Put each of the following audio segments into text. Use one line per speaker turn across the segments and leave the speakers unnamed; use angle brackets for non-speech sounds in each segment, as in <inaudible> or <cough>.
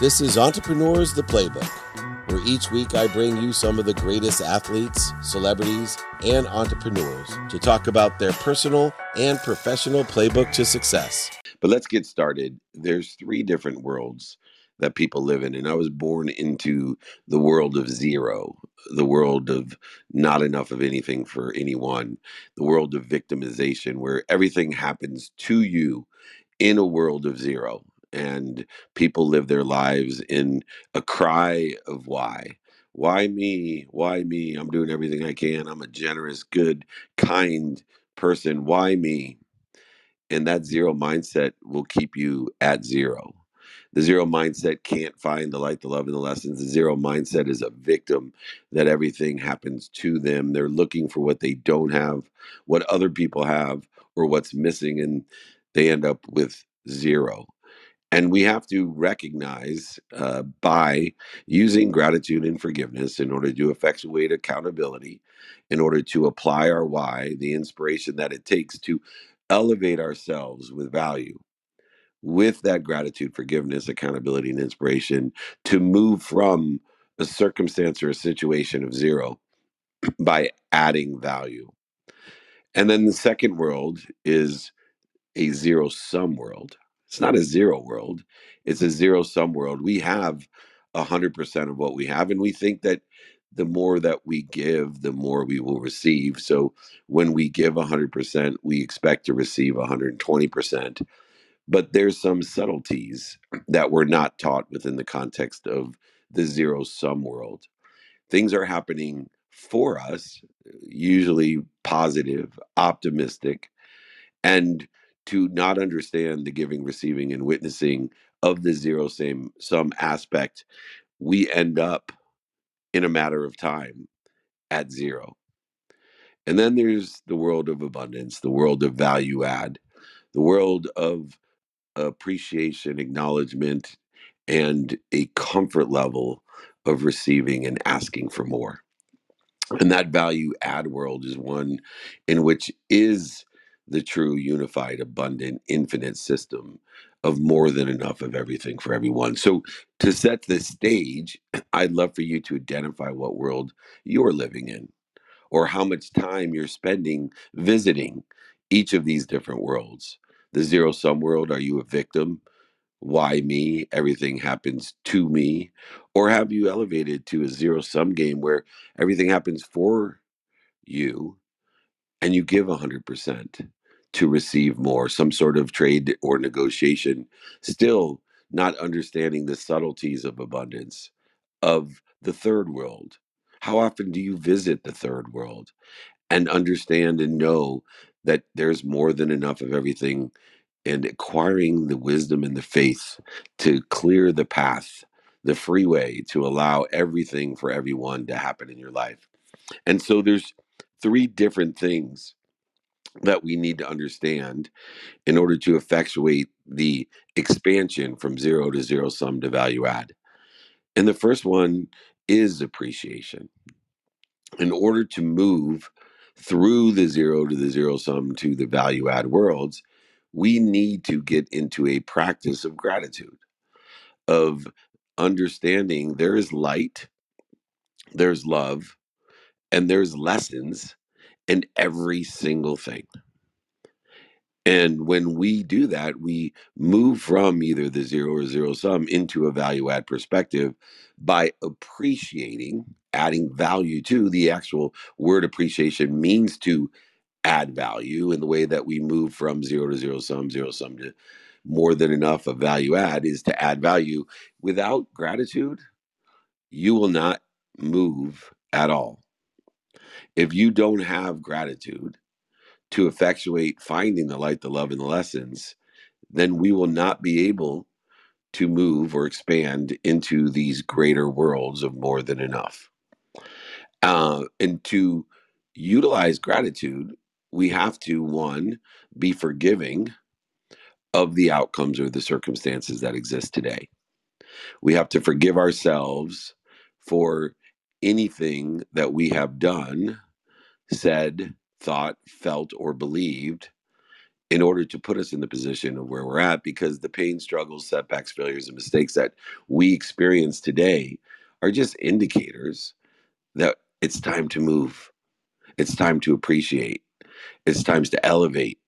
This is Entrepreneurs the Playbook, where each week I bring you some of the greatest athletes, celebrities, and entrepreneurs to talk about their personal and professional playbook to success.
But let's get started. There's three different worlds that people live in. And I was born into the world of zero, the world of not enough of anything for anyone, the world of victimization, where everything happens to you in a world of zero and people live their lives in a cry of why. Why me? Why me? I'm doing everything I can. I'm a generous, good, kind person. Why me? And that zero mindset will keep you at zero. The zero mindset can't find the light, the love, and the lessons. The zero mindset is a victim that everything happens to them. They're looking for what they don't have, what other people have, or what's missing, and they end up with zero. And we have to recognize uh, by using gratitude and forgiveness in order to effectuate accountability, in order to apply our why, the inspiration that it takes to elevate ourselves with value, with that gratitude, forgiveness, accountability, and inspiration to move from a circumstance or a situation of zero by adding value. And then the second world is a zero sum world it's not a zero world, it's a zero sum world. We have 100% of what we have, and we think that the more that we give, the more we will receive. So when we give 100%, we expect to receive 120%. But there's some subtleties that we're not taught within the context of the zero sum world. Things are happening for us, usually positive, optimistic, and to not understand the giving, receiving, and witnessing of the zero same sum aspect, we end up in a matter of time at zero. And then there's the world of abundance, the world of value add, the world of appreciation, acknowledgement, and a comfort level of receiving and asking for more. And that value add world is one in which is the true, unified, abundant, infinite system of more than enough of everything for everyone. So, to set the stage, <clears throat> I'd love for you to identify what world you're living in or how much time you're spending visiting each of these different worlds. The zero sum world, are you a victim? Why me? Everything happens to me. Or have you elevated to a zero sum game where everything happens for you and you give 100%? To receive more, some sort of trade or negotiation, still not understanding the subtleties of abundance, of the third world. How often do you visit the third world and understand and know that there's more than enough of everything and acquiring the wisdom and the faith to clear the path, the freeway to allow everything for everyone to happen in your life? And so there's three different things that we need to understand in order to effectuate the expansion from zero to zero sum to value add. And the first one is appreciation. In order to move through the zero to the zero sum to the value add worlds, we need to get into a practice of gratitude, of understanding there is light, there's love, and there's lessons in every single thing. And when we do that, we move from either the zero or zero sum into a value add perspective by appreciating, adding value to the actual word appreciation means to add value in the way that we move from zero to zero sum, zero sum to more than enough of value add is to add value. Without gratitude, you will not move at all. If you don't have gratitude, to effectuate finding the light, the love, and the lessons, then we will not be able to move or expand into these greater worlds of more than enough. Uh, and to utilize gratitude, we have to, one, be forgiving of the outcomes or the circumstances that exist today. We have to forgive ourselves for anything that we have done, said, thought, felt, or believed in order to put us in the position of where we're at because the pain, struggles, setbacks, failures, and mistakes that we experience today are just indicators that it's time to move. It's time to appreciate. It's time to elevate.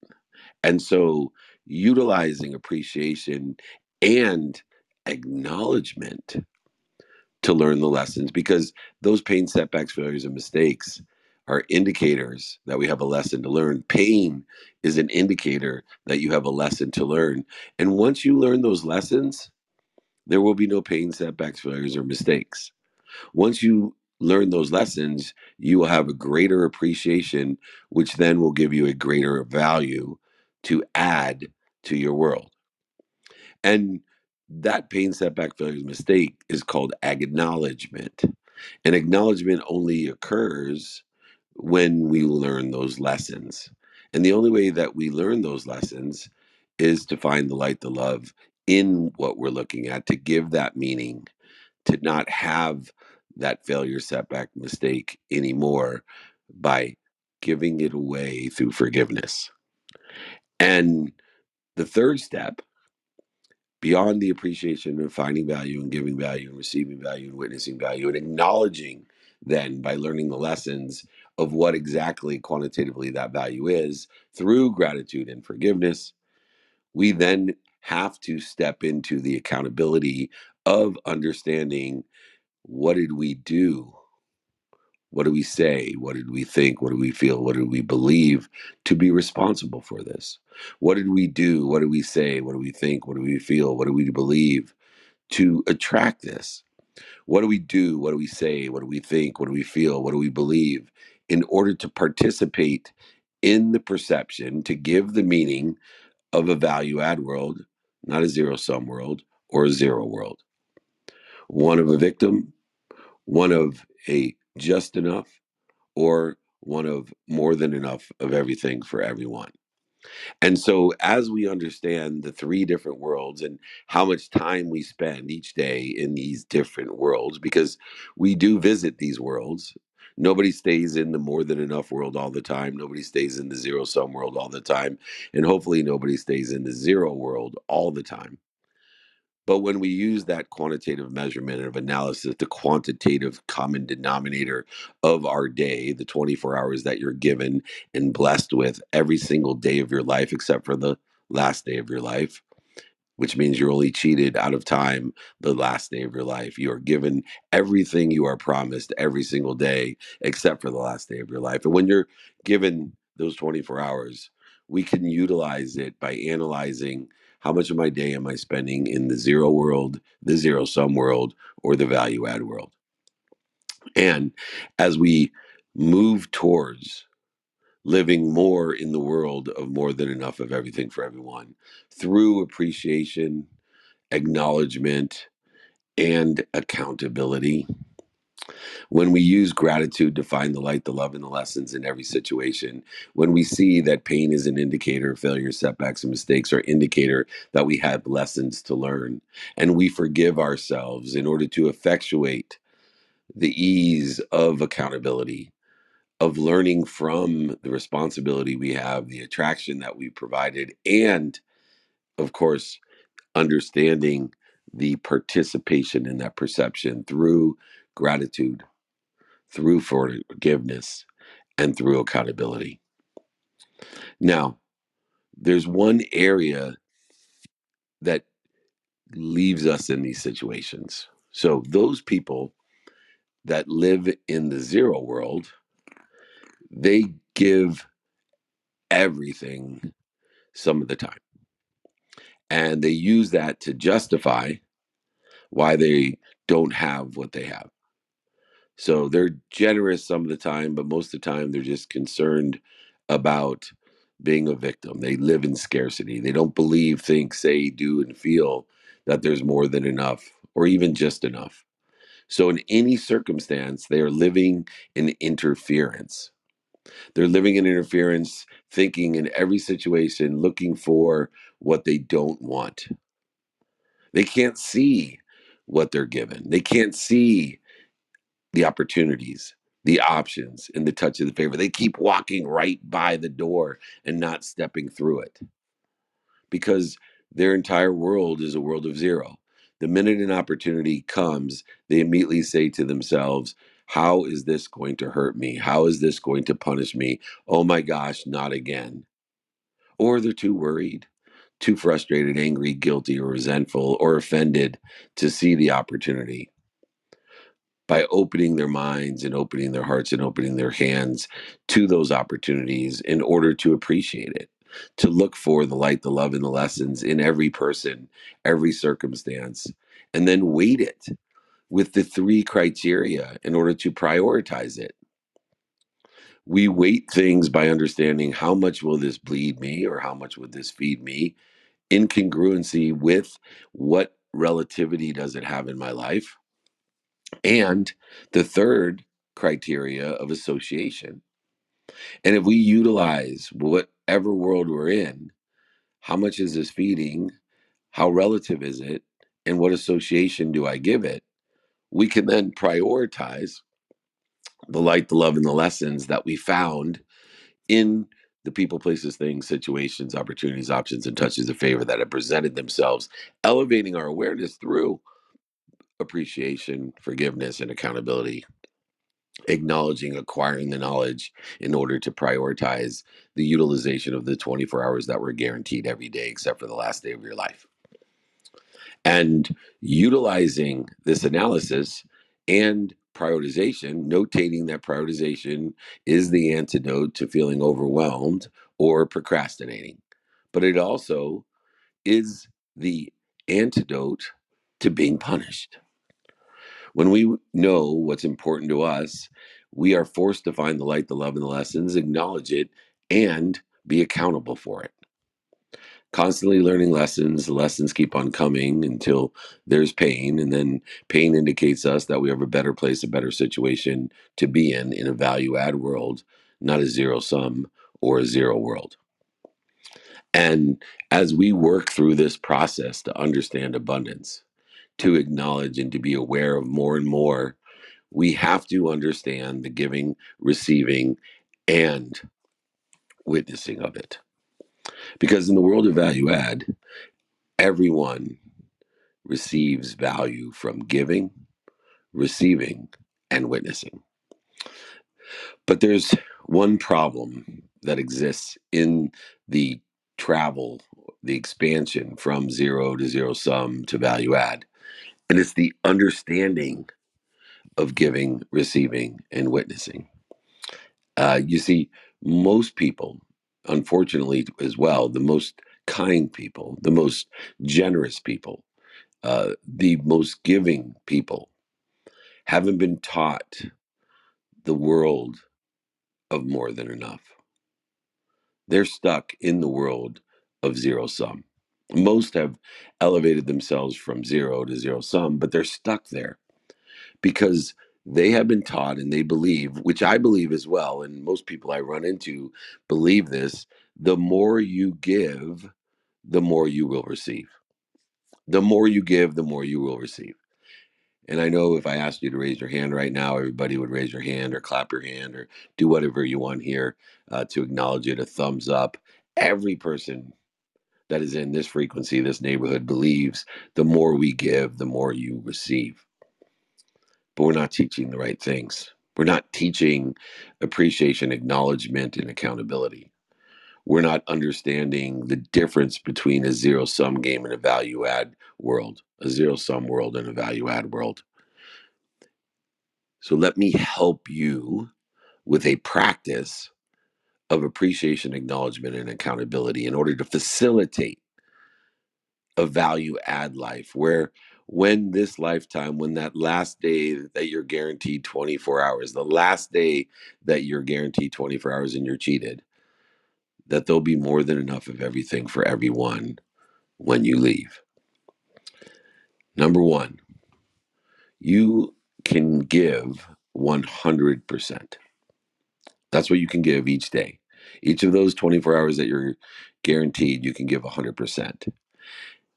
And so, utilizing appreciation and acknowledgement to learn the lessons because those pain, setbacks, failures, and mistakes are indicators that we have a lesson to learn. Pain is an indicator that you have a lesson to learn. And once you learn those lessons, there will be no pain, setbacks, failures, or mistakes. Once you learn those lessons, you will have a greater appreciation, which then will give you a greater value to add to your world. And that pain, setback, failure, mistake is called acknowledgement. And acknowledgement only occurs when we learn those lessons. And the only way that we learn those lessons is to find the light, the love in what we're looking at, to give that meaning, to not have that failure, setback, mistake anymore by giving it away through forgiveness. And the third step, beyond the appreciation of finding value and giving value and receiving value and witnessing value and acknowledging then by learning the lessons of what exactly quantitatively that value is through gratitude and forgiveness, we then have to step into the accountability of understanding what did we do what do we say? What did we think? What do we feel? What do we believe to be responsible for this? What did we do? What do we say? What do we think? What do we feel? What do we believe to attract this? What do we do? What do we say? What do we think? What do we feel? What do we believe in order to participate in the perception, to give the meaning of a value add world, not a zero sum world or a zero world? One of a victim, one of a just enough or one of more than enough of everything for everyone. And so, as we understand the three different worlds and how much time we spend each day in these different worlds, because we do visit these worlds, nobody stays in the more than enough world all the time. Nobody stays in the zero sum world all the time. And hopefully, nobody stays in the zero world all the time. But when we use that quantitative measurement of analysis, the quantitative common denominator of our day, the 24 hours that you're given and blessed with every single day of your life, except for the last day of your life, which means you're only cheated out of time the last day of your life. You are given everything you are promised every single day, except for the last day of your life. And when you're given those 24 hours, we can utilize it by analyzing how much of my day am I spending in the zero world, the zero sum world, or the value add world? And as we move towards living more in the world of more than enough of everything for everyone through appreciation, acknowledgement, and accountability, when we use gratitude to find the light, the love, and the lessons in every situation, when we see that pain is an indicator failure, setbacks, and mistakes are indicator that we have lessons to learn, and we forgive ourselves in order to effectuate the ease of accountability, of learning from the responsibility we have, the attraction that we provided, and of course, understanding the participation in that perception through gratitude through forgiveness and through accountability. Now, there's one area that leaves us in these situations. So, those people that live in the zero world, they give everything some of the time. And they use that to justify why they don't have what they have. So they're generous some of the time, but most of the time they're just concerned about being a victim. They live in scarcity. They don't believe, think, say, do, and feel that there's more than enough or even just enough. So, in any circumstance, they are living in interference. They're living in interference, thinking in every situation, looking for what they don't want. They can't see what they're given, they can't see the opportunities. the options and the touch of the favor. They keep walking right by the door and not stepping through it because their entire world is a world of zero. The minute an opportunity comes, they immediately say to themselves, How is this going to hurt me? How is this going to punish me? Oh my gosh, not again. Or they're too worried, too frustrated, angry, guilty, or resentful, or offended to see the opportunity by opening their minds and opening their hearts and opening their hands to those opportunities in order to appreciate it, to look for the light, the love, and the lessons in every person, every circumstance, and then weight it with the three criteria in order to prioritize it. We weight things by understanding how much will this bleed me or how much would this feed me in congruency with what relativity does it have in my life and the third criteria of association. And if we utilize whatever world we're in, how much is this feeding? How relative is it? And what association do I give it? We can then prioritize the light, the love, and the lessons that we found in the people, places, things, situations, opportunities, options, and touches of favor that have presented themselves, elevating our awareness through appreciation, forgiveness, and accountability. Acknowledging acquiring the knowledge in order to prioritize the utilization of the 24 hours that were guaranteed every day except for the last day of your life. And utilizing this analysis and prioritization notating that prioritization is the antidote to feeling overwhelmed or procrastinating. But it also is the antidote to being punished when we know what's important to us, we are forced to find the light, the love, and the lessons, acknowledge it, and be accountable for it. Constantly learning lessons, lessons keep on coming until there's pain, and then pain indicates us that we have a better place, a better situation to be in in a value add world, not a zero sum or a zero world. And as we work through this process to understand abundance, to acknowledge and to be aware of more and more we have to understand the giving, receiving, and witnessing of it. Because in the world of value add, everyone receives value from giving, receiving, and witnessing. But there's one problem that exists in the travel, the expansion from zero to zero sum to value add, and it's the understanding of giving, receiving, and witnessing. Uh, you see, most people, unfortunately, as well, the most kind people, the most generous people, uh, the most giving people, haven't been taught the world of more than enough. They're stuck in the world of zero sum. Most have elevated themselves from zero to zero sum, but they're stuck there because they have been taught and they believe, which I believe as well, and most people I run into believe this the more you give, the more you will receive. The more you give, the more you will receive. And I know if I asked you to raise your hand right now, everybody would raise your hand or clap your hand or do whatever you want here uh, to acknowledge it, a thumbs up. Every person that is in this frequency, this neighborhood believes the more we give, the more you receive but we're not teaching the right things. We're not teaching appreciation, acknowledgement, and accountability. We're not understanding the difference between a zero sum game and a value add world, a zero sum world and a value add world. So let me help you with a practice of appreciation, acknowledgement, and accountability in order to facilitate a value add life where when this lifetime, when that last day that you're guaranteed 24 hours, the last day that you're guaranteed 24 hours and you're cheated, that there'll be more than enough of everything for everyone when you leave. Number one, you can give 100%. That's what you can give each day. Each of those 24 hours that you're guaranteed, you can give 100%.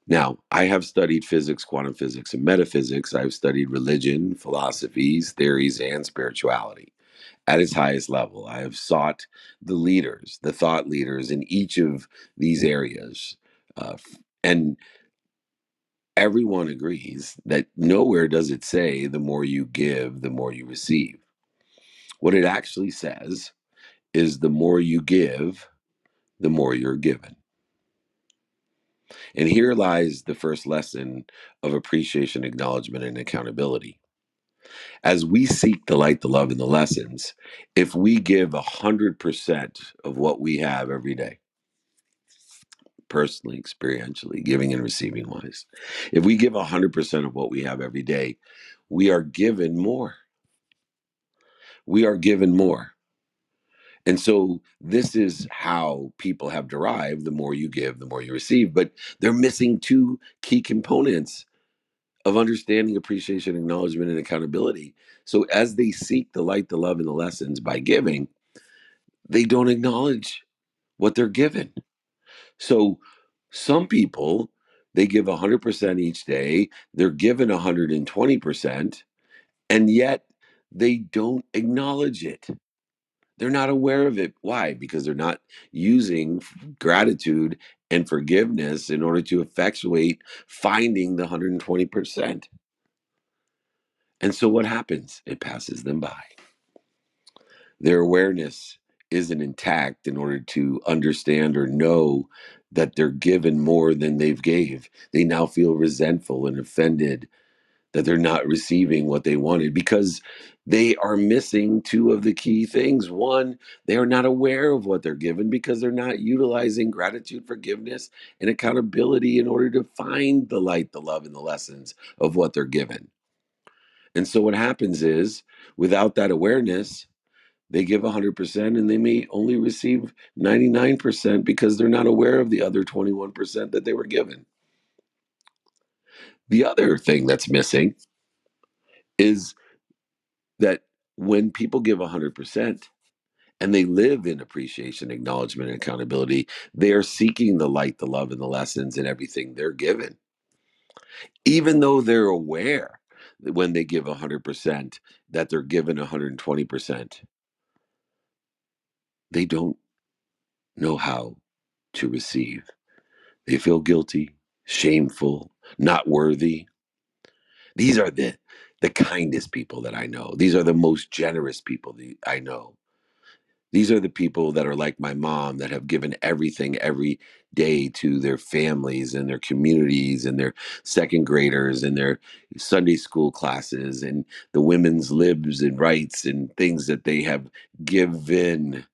Now, I have studied physics, quantum physics, and metaphysics. I've studied religion, philosophies, theories, and spirituality. at its highest level. I have sought the leaders, the thought leaders in each of these areas. Uh, and everyone agrees that nowhere does it say the more you give, the more you receive. What it actually says is the more you give, the more you're given. And here lies the first lesson of appreciation, acknowledgement, and accountability. As we seek the light, the love, and the lessons, if we give 100% of what we have every day, personally, experientially, giving and receiving wise, if we give 100% of what we have every day, we are given more. We are given more. And so this is how people have derived the more you give, the more you receive. But they're missing two key components of understanding, appreciation, acknowledgement, and accountability. So as they seek the light, the love, and the lessons by giving, they don't acknowledge what they're given. So some people, they give 100% each day, they're given 120%, and yet they don't acknowledge it. They're not aware of it. Why? Because they're not using gratitude and forgiveness in order to effectuate finding the 120%. And so what happens? It passes them by. Their awareness isn't intact in order to understand or know that they're given more than they've gave. They now feel resentful and offended that they're not receiving what they wanted because they are missing two of the key things. One, they are not aware of what they're given because they're not utilizing gratitude, forgiveness, and accountability in order to find the light, the love, and the lessons of what they're given. And so what happens is, without that awareness, they give 100% and they may only receive 99% because they're not aware of the other 21% that they were given. The other thing that's missing is that when people give 100% and they live in appreciation, acknowledgement, and accountability, they are seeking the light, the love, and the lessons in everything they're given. Even though they're aware that when they give 100% that they're given 120%, they don't know how to receive. They feel guilty, shameful, not worthy. These are the the kindest people that I know. These are the most generous people that I know. These are the people that are like my mom that have given everything every day to their families and their communities and their second graders and their Sunday school classes and the women's libs and rights and things that they have given.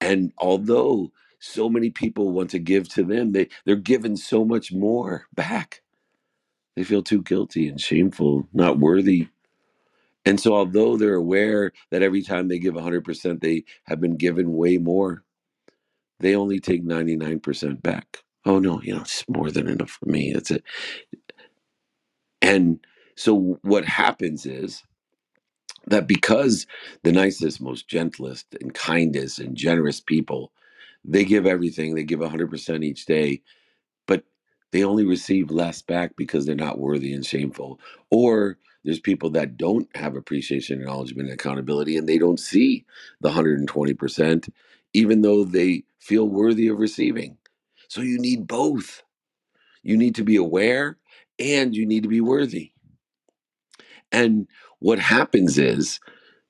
And although so many people want to give to them, they, they're given so much more back. They feel too guilty and shameful, not worthy. And so, although they're aware that every time they give 100%, they have been given way more, they only take 99% back. Oh, no, you know, it's more than enough for me. That's it. And so, what happens is that because the nicest, most gentlest, and kindest, and generous people, they give everything, they give 100% each day, but they only receive less back because they're not worthy and shameful. Or there's people that don't have appreciation, acknowledgement, and accountability, and they don't see the 120%, even though they feel worthy of receiving. So you need both. You need to be aware and you need to be worthy. And what happens is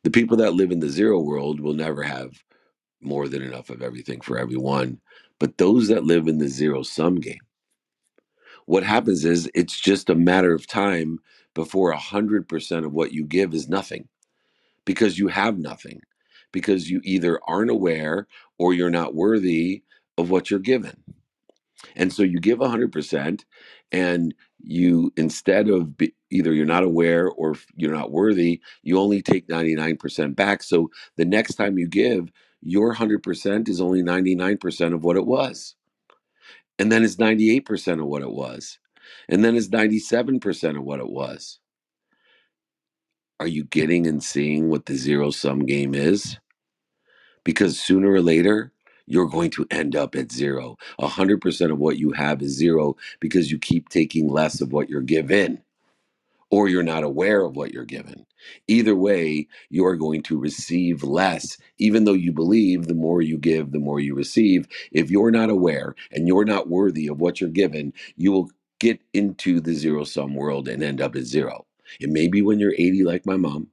the people that live in the zero world will never have more than enough of everything for everyone. But those that live in the zero sum game, what happens is it's just a matter of time before 100% of what you give is nothing because you have nothing, because you either aren't aware or you're not worthy of what you're given. And so you give 100% and you, instead of be, either you're not aware or you're not worthy, you only take 99% back. So the next time you give, your 100% is only 99% of what it was. And then it's 98% of what it was. And then it's 97% of what it was. Are you getting and seeing what the zero sum game is? Because sooner or later you're going to end up at zero. 100% of what you have is zero because you keep taking less of what you're given or you're not aware of what you're given. Either way, you are going to receive less, even though you believe the more you give, the more you receive. If you're not aware and you're not worthy of what you're given, you will get into the zero sum world and end up at zero. It may be when you're 80, like my mom.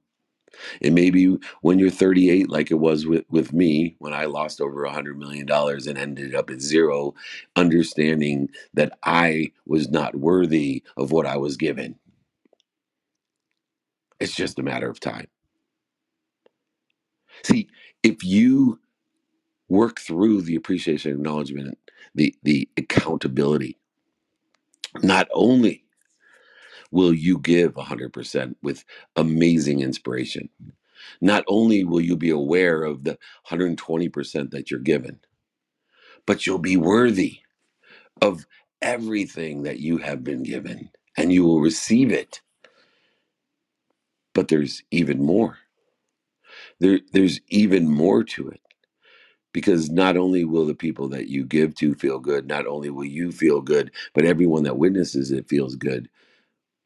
It may be when you're 38, like it was with, with me when I lost over $100 million and ended up at zero, understanding that I was not worthy of what I was given It's just a matter of time. See, if you work through the appreciation, acknowledgement, the the accountability, not only will you give 100% with amazing inspiration, not only will you be aware of the 120% that you're given, but you'll be worthy of everything that you have been given and you will receive it. But there's even more. There, there's even more to it because not only will the people that you give to feel good, not only will you feel good, but everyone that witnesses it feels good.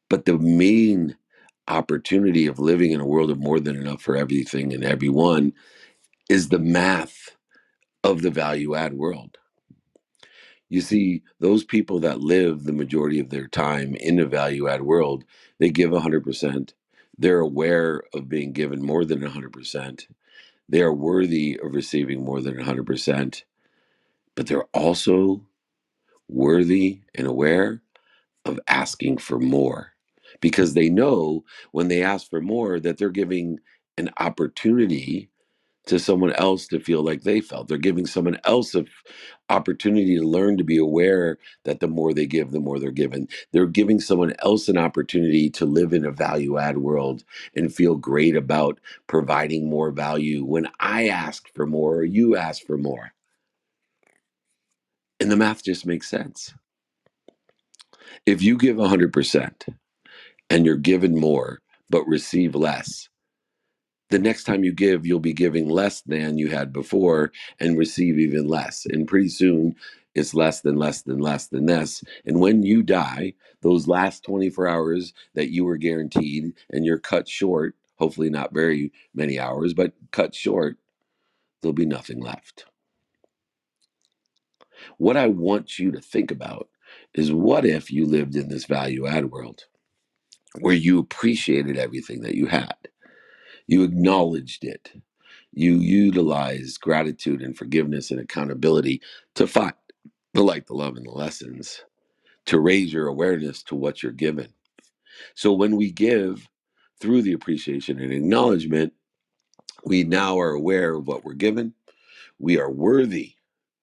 But the main opportunity of living in a world of more than enough for everything and everyone is the math of the value add world. You see, those people that live the majority of their time in a value add world, they give 100%. They're aware of being given more than 100%. They are worthy of receiving more than 100%, but they're also worthy and aware of asking for more because they know when they ask for more that they're giving an opportunity to someone else to feel like they felt. They're giving someone else an opportunity to learn to be aware that the more they give the more they're given. They're giving someone else an opportunity to live in a value add world and feel great about providing more value when i ask for more or you ask for more. And the math just makes sense. If you give 100% and you're given more but receive less. The next time you give, you'll be giving less than you had before and receive even less. And pretty soon, it's less than less than less than this. And when you die, those last 24 hours that you were guaranteed and you're cut short, hopefully not very many hours, but cut short, there'll be nothing left. What I want you to think about is what if you lived in this value add world where you appreciated everything that you had? You acknowledged it. You utilized gratitude and forgiveness and accountability to find the light, the love, and the lessons, to raise your awareness to what you're given. So when we give through the appreciation and acknowledgement, we now are aware of what we're given. We are worthy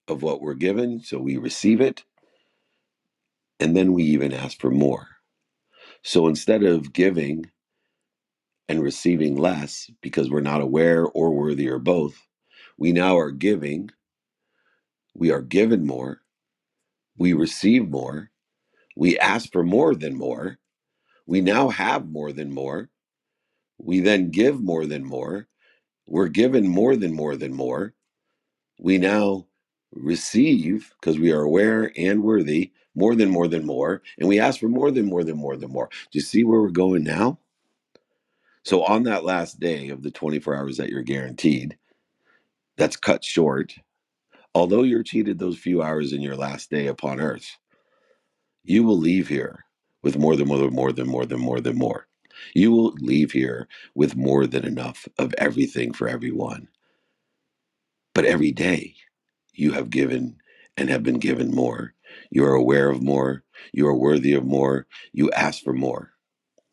of what we're given, so we receive it. And then we even ask for more. So instead of giving and receiving less because we're not aware or worthy or both, we now are giving We are given more. We receive more. We ask for more than more. We now have more than more. We then give more than more. We're given more than more than more. We now receive, because we are aware and worthy, more than more than more. And we ask for more than more than more than more. Do you see where we're going now? So, on that last day of the 24 hours that you're guaranteed, that's cut short, although you're cheated those few hours in your last day upon earth, You will leave here with more than more than more than more than more than more. You will leave here with more than enough of everything for everyone. But every day you have given and have been given more. You are aware of more. You are worthy of more. You ask for more.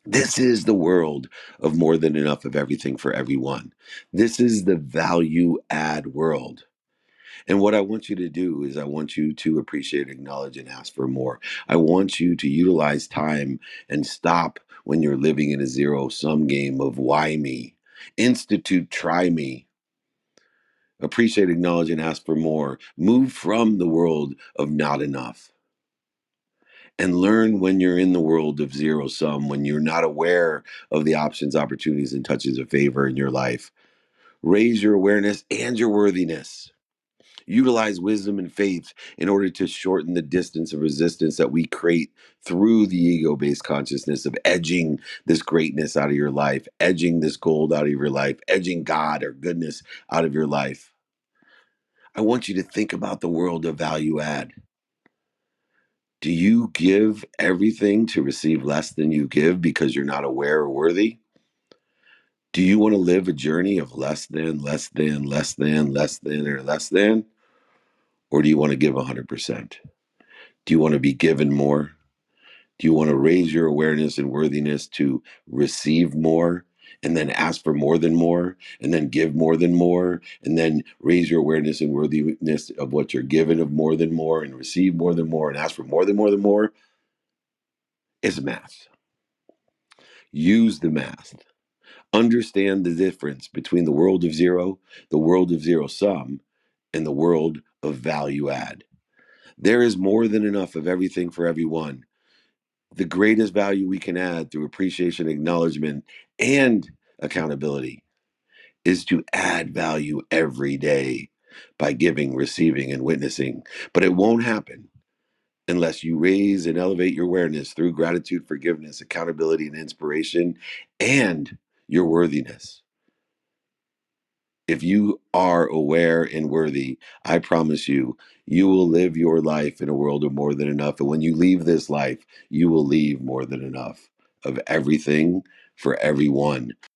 This is the world of more than enough of everything for everyone. This is the value add world. And what I want you to do is, I want you to appreciate, acknowledge, and ask for more. I want you to utilize time and stop when you're living in a zero sum game of why me. Institute, try me. Appreciate, acknowledge, and ask for more. Move from the world of not enough and learn when you're in the world of zero sum, when you're not aware of the options, opportunities, and touches of favor in your life. Raise your awareness and your worthiness Utilize wisdom and faith in order to shorten the distance of resistance that we create through the ego based consciousness of edging this greatness out of your life, edging this gold out of your life, edging God or goodness out of your life. I want you to think about the world of value add. Do you give everything to receive less than you give because you're not aware or worthy? Do you want to live a journey of less than, less than, less than, less than, or less than? Or do you want to give 100%? Do you want to be given more? Do you want to raise your awareness and worthiness to receive more and then ask for more than more and then give more than more and then raise your awareness and worthiness of what you're given of more than more and receive more than more and ask for more than more than more? It's math. Use the math. Understand the difference between the world of zero, the world of zero sum, and the world of value add. There is more than enough of everything for everyone. The greatest value we can add through appreciation, acknowledgement, and accountability is to add value every day by giving, receiving, and witnessing. But it won't happen unless you raise and elevate your awareness through gratitude, forgiveness, accountability, and inspiration, and your worthiness. If you are aware and worthy, I promise you, you will live your life in a world of more than enough. And when you leave this life, you will leave more than enough of everything for everyone.